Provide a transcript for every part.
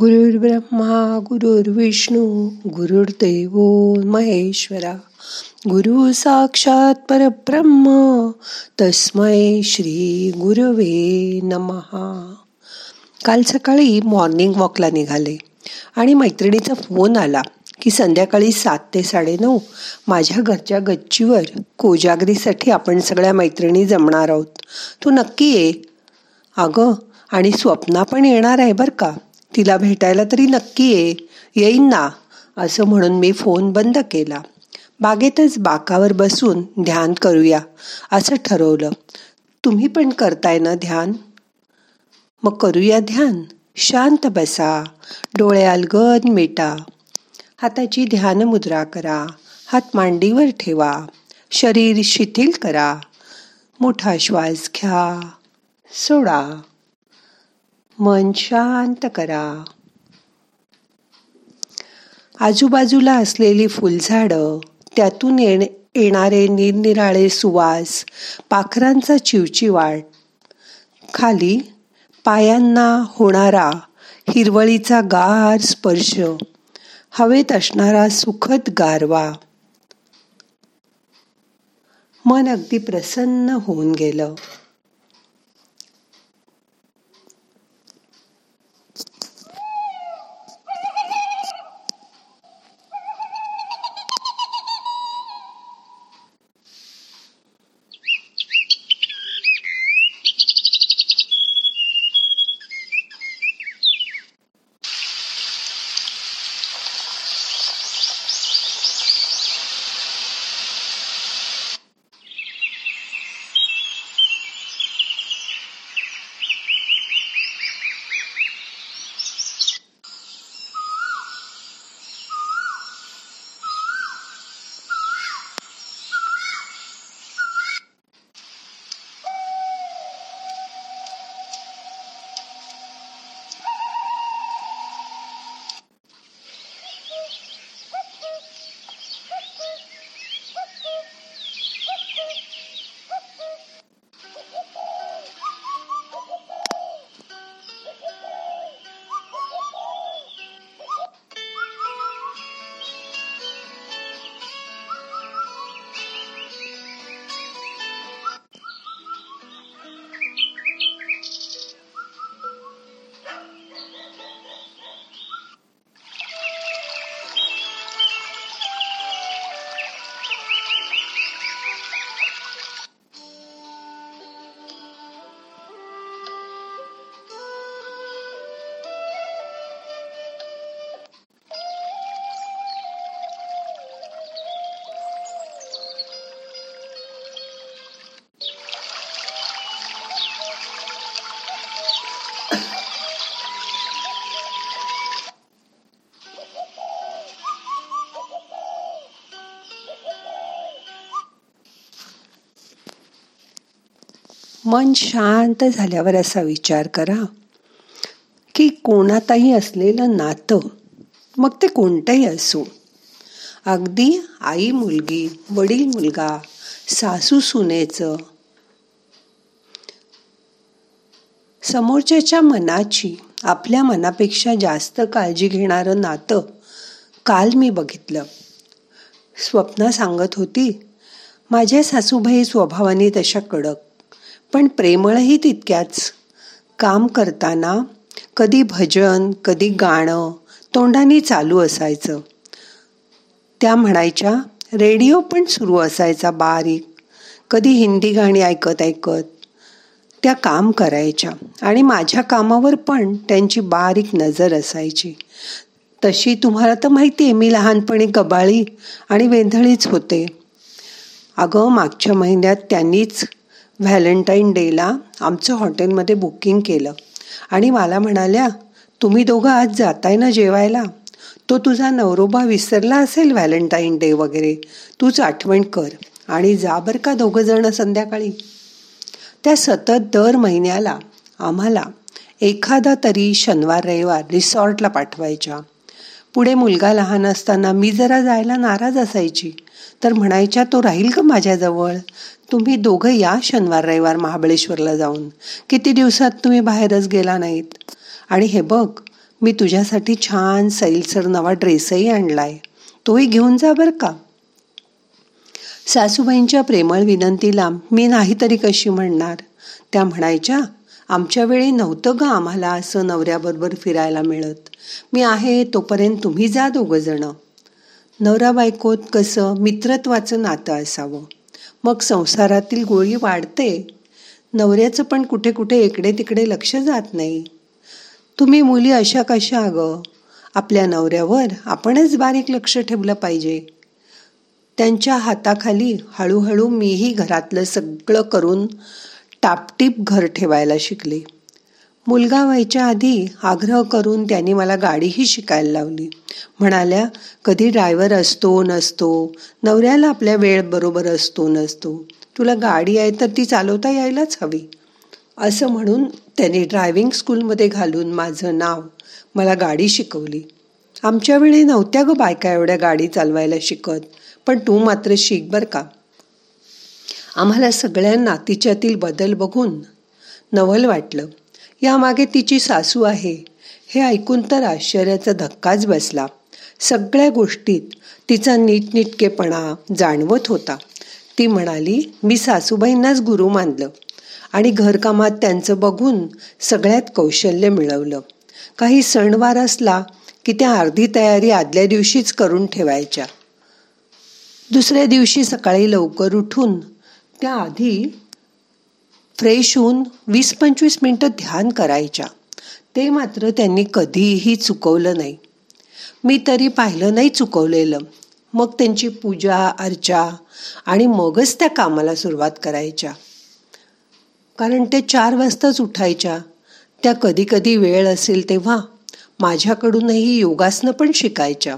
गुरुर्ब्रह्मा गुरुर्विष्णू गुरुर्देव महेश्वरा. गुरु साक्षात परब्रह्म तस्मै श्री गुरुवे नमहा काल सकाळी मॉर्निंग वॉकला निघाले आणि मैत्रिणीचा फोन आला की संध्याकाळी सात ते साडेनऊ माझ्या घरच्या गच्चीवर कोजागरीसाठी आपण सगळ्या मैत्रिणी जमणार आहोत. तू नक्की ये. अगं आणि स्वप्ना पण येणार आहे बरं का? तिला भेटायला तरी नक्की ये येईन ना असं म्हणून मी फोन बंद केला. बागेतच बाकावर बसून ध्यान करूया असं ठरवलं. तुम्ही पण करताय ना ध्यान? मग करूया ध्यान. शांत बसा. डोळे अलगद मिटा. हाताची ध्यान मुद्रा करा. हात मांडीवर ठेवा. शरीर शिथिल करा. मोठा श्वास घ्या. सोडा. मन शांत करा. आजूबाजूला असलेली फुलझाडं त्यातून येणारे निरनिराळे सुवास पाखरांचा चिवचिवाट. खाली पायांना होणारा हिरवळीचा गार स्पर्श हवेत असणारा सुखद गारवा. मन अगदी प्रसन्न होऊन गेलं. मन शांत झाल्यावर असा विचार करा की कोणातही असलेलं नातं मग ते कोणतंही असो. अगदी आई मुलगी वडील मुलगा सासू सुनेचं समोरच्याच्या मनाची आपल्या मनापेक्षा जास्त काळजी घेणारं नातं काल मी बघितलं. स्वप्न सांगत होती माझ्या सासूबाई स्वभावाने तशा कडक पण प्रेमळही तितक्याच. काम करताना कधी भजन कधी गाणं तोंडाने चालू असायचं. त्या म्हणायच्या रेडिओ पण सुरू असायचा बारीक. कधी हिंदी गाणी ऐकत ऐकत. त्या काम करायच्या आणि माझ्या कामावर पण त्यांची बारीक नजर असायची. तशी तुम्हाला तर माहिती आहे मी लहानपणी कबाळी आणि वेंधळीच होते. अगं मागच्या महिन्यात त्यांनीच व्हॅलेंटाईन डेला आमचं हॉटेलमध्ये बुकिंग केलं. आणि मला म्हणाल्या तुम्ही दोघं आज जाताय ना जेवायला? तो तुझा नवरोबा विसरला असेल व्हॅलेंटाईन डे वगैरे. तूच आठवण कर आणि जा बर का दोघं जण संध्याकाळी. त्या सतत दर महिन्याला आम्हाला एखादा तरी शनिवार रविवार रिसॉर्टला पाठवायच्या. पुढे मुलगा लहान असताना मी जरा जायला नाराज असायची. तर म्हणायच्या तो राहील का माझ्याजवळ? तुम्ही दोघं या शनिवार रविवार महाबळेश्वरला जाऊन. किती दिवसात तुम्ही बाहेरच गेला नाहीत? आणि हे बघ मी तुझ्यासाठी छान सैलसर नवा ड्रेसही आणलाय. तोही घेऊन जा बरं का. सासूबाईंच्या प्रेमळ विनंतीला मी नाही तरी कशी म्हणणार? त्या म्हणायच्या आमच्या वेळी नव्हतं ग आम्हाला असं नवऱ्याबरोबर फिरायला मिळत. मी आहे तोपर्यंत तुम्ही जा दोघंजणं नवरा बायकोत कसं मित्रत्वाचं नातं असावं? मग संसारातील गोळी वाढते. नवऱ्याचं पण कुठे कुठे इकडे तिकडे लक्ष जात नाही. तुम्ही मुली अशा कशा अगं? आपल्या नवऱ्यावर आपणच बारीक लक्ष ठेवलं पाहिजे. त्यांच्या हाताखाली हळूहळू मीही घरातलं सगळं करून टापटीप घर ठेवायला शिकले. मुलगा व्हायच्या आधी आग्रह करून त्यांनी मला गाडीही शिकायला लावली. म्हणाल्या कधी ड्रायव्हर असतो नसतो. नवऱ्याला आपल्या वेळ बरोबर असतो नसतो. तुला गाडी आहे तर ती चालवता यायलाच हवी. असं म्हणून त्यांनी ड्रायव्हिंग स्कूलमध्ये घालून माझं नाव मला गाडी शिकवली. आमच्या वेळी नव्हत्या ग बायका एवढ्या गाडी चालवायला शिकत पण तू मात्र शिक बर का. आम्हाला सगळ्यांना तिच्यातील बदल बघून नवल वाटलं. यामागे तिची सासू आहे. हे ऐकून तर आश्चर्याचा धक्काच बसला. सगळ्या गोष्टीत तिचा नीटनिटकेपणा जाणवत होता. ती म्हणाली मी सासूबाईंनाच गुरु मानलं आणि घरकामात त्यांचं बघून सगळ्यात कौशल्य मिळवलं. काही सणवार असला की त्या अर्धी तयारी आदल्या दिवशीच करून ठेवायच्या. दुसऱ्या दिवशी सकाळी लवकर उठून त्या आधी फ्रेश होऊन वीस पंचवीस मिनटं ध्यान करायच्या. ते मात्र त्यांनी कधीही चुकवलं नाही. मी तरी पाहिलं नाही चुकवलेलं. मग त्यांची पूजा अर्चा आणि मगच त्या कामाला सुरुवात करायच्या. कारण ते चार वाजताच उठायच्या. त्या कधी कधी वेळ असेल तेव्हा माझ्याकडूनही योगासनं पण शिकायच्या.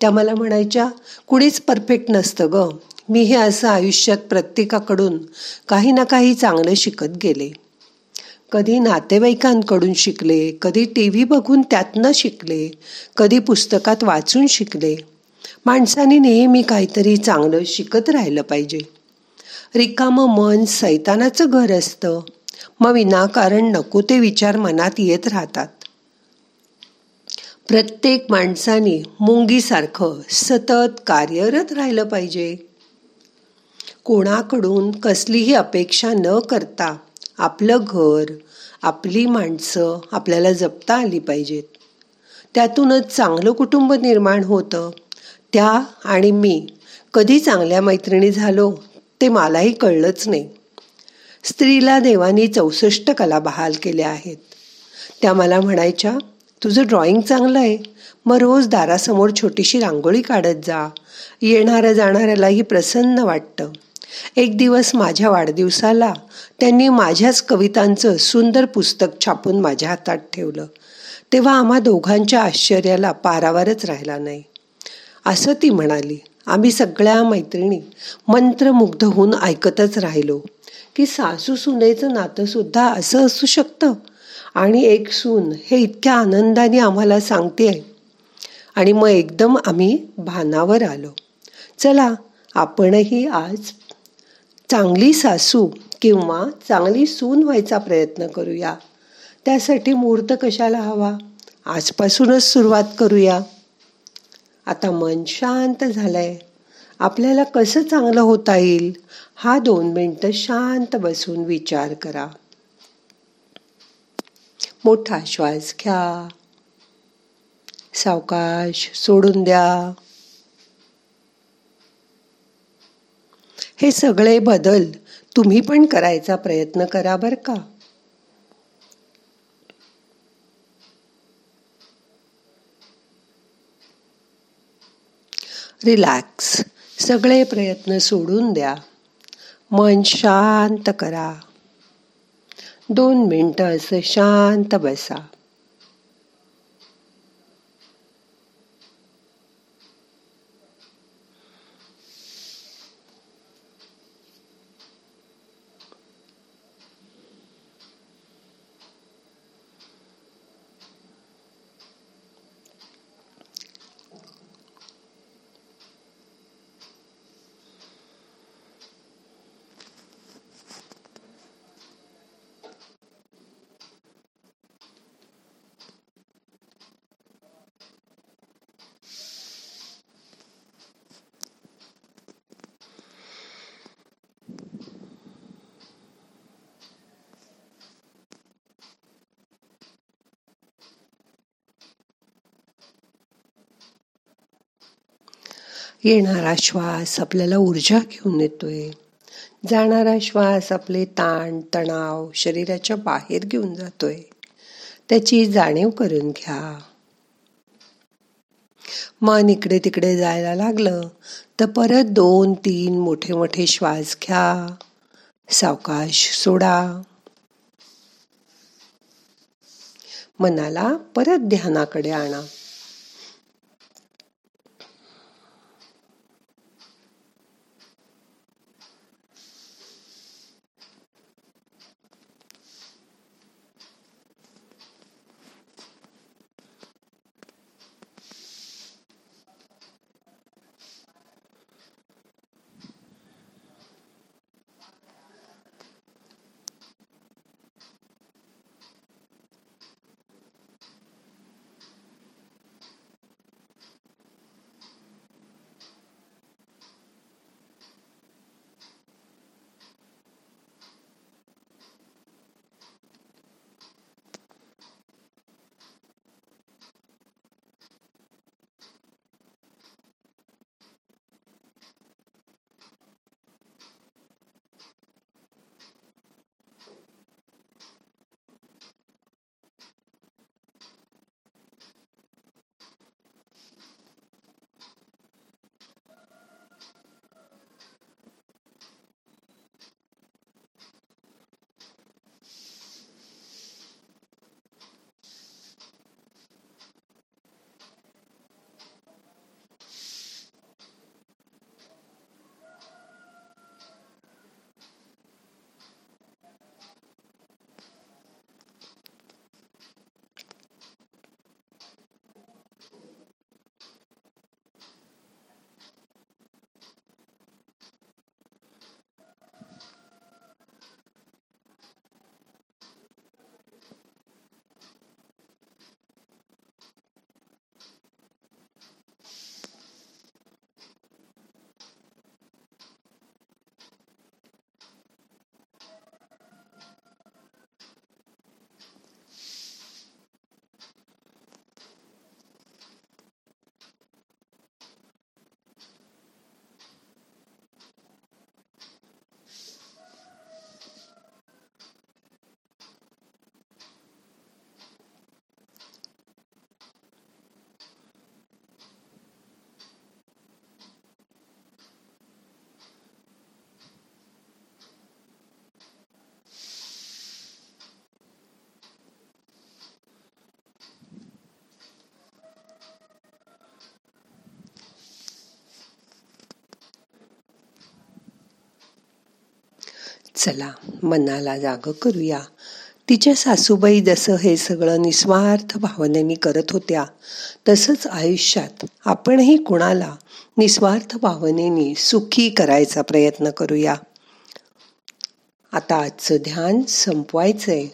त्या मला म्हणायच्या कुणीच परफेक्ट नसतं ग. मी हे असं आयुष्यात प्रत्येकाकडून काही ना काही चांगलं शिकत गेले. कधी नातेवाईकांकडून शिकले कधी टी व्ही बघून त्यातनं शिकले कधी पुस्तकात वाचून शिकले. माणसाने नेहमी काहीतरी चांगलं शिकत राहिलं पाहिजे. रिकामं मन सैतानाचं घर असतं. मग विनाकारण नको ते विचार मनात येत राहतात. प्रत्येक माणसाने मुंगीसारखं सतत कार्यरत राहिलं पाहिजे. कोणाकडून कसलीही अपेक्षा न करता आपलं घर आपली माणसं आपल्याला जपता आली पाहिजेत. त्यातूनच चांगलं कुटुंब निर्माण होतं. त्या आणि मी कधी चांगल्या मैत्रिणी झालो ते मलाही कळलंच नाही. स्त्रीला देवानी चौसष्ट कला बहाल केल्या आहेत. त्या मला म्हणायच्या तुझं ड्रॉइंग चांगलं आहे. मग रोज दारासमोर छोटीशी रांगोळी काढत जा. येणाऱ्या जाणाऱ्यालाही प्रसन्न वाटतं. एक दिवस माझ्या वाढदिवसाला त्यांनी माझ्याच कवितांचं सुंदर पुस्तक छापून माझ्या हातात ठेवलं. तेव्हा आम्हा दोघांच्या आश्चर्याला पारावरच राहिला नाही. असं ती म्हणाली आम्ही सगळ्या मैत्रिणी मंत्रमुग्ध होऊन ऐकतच राहिलो की सासू सुनेचं नातंसुद्धा असं असू शकतं? आणि एक सून हे इतक्या आनंदाने आम्हाला सांगते आणि मग एकदम आम्ही भानावर आलो. चला आपणही आज चांगली सासू किंवा चांगली सून व्हायचा प्रयत्न करूया. त्यासाठी मुहूर्त कशाला हवा? आजपासूनच सुरुवात करूया. आता मन शांत झालंय. आपल्याला कसं चांगलं होता येईल? हा दोन मिनटं शांत बसून विचार करा. मोठा श्वास घ्या. सावकाश सोडून द्या. हे सगळे बदल तुम्ही पण करायचा प्रयत्न करा बर का. रिलॅक्स सगळे प्रयत्न सोडून द्या. मन शांत करा. दोन मिनटं असं शांत बसा. येणारा श्वास आपल्याला ऊर्जा घेऊन येतोय. जाणारा श्वास आपले ताण तणाव शरीराच्या बाहेर घेऊन जातोय. त्याची जाणीव करून घ्या. मन इकडे तिकडे जायला लागलं तर परत दोन तीन मोठे मोठे श्वास घ्या. सावकाश सोडा. मनाला परत ध्यानाकडे आणा. चला मनाला जाग करूया. तिच्या सासूबाई जसं हे सगळं निस्वार्थ भावनेने करत होत्या तसंच आयुष्यात आपणही कुणाला निस्वार्थ भावनेने सुखी करायचा प्रयत्न करूया. आता आजचं ध्यान संपवायचंय.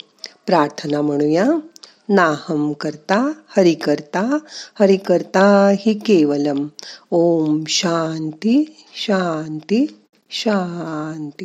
प्रार्थना म्हणूया. नाहम करता हरि करता हरि करता हि केवलम. ओम शांती शांती शांती.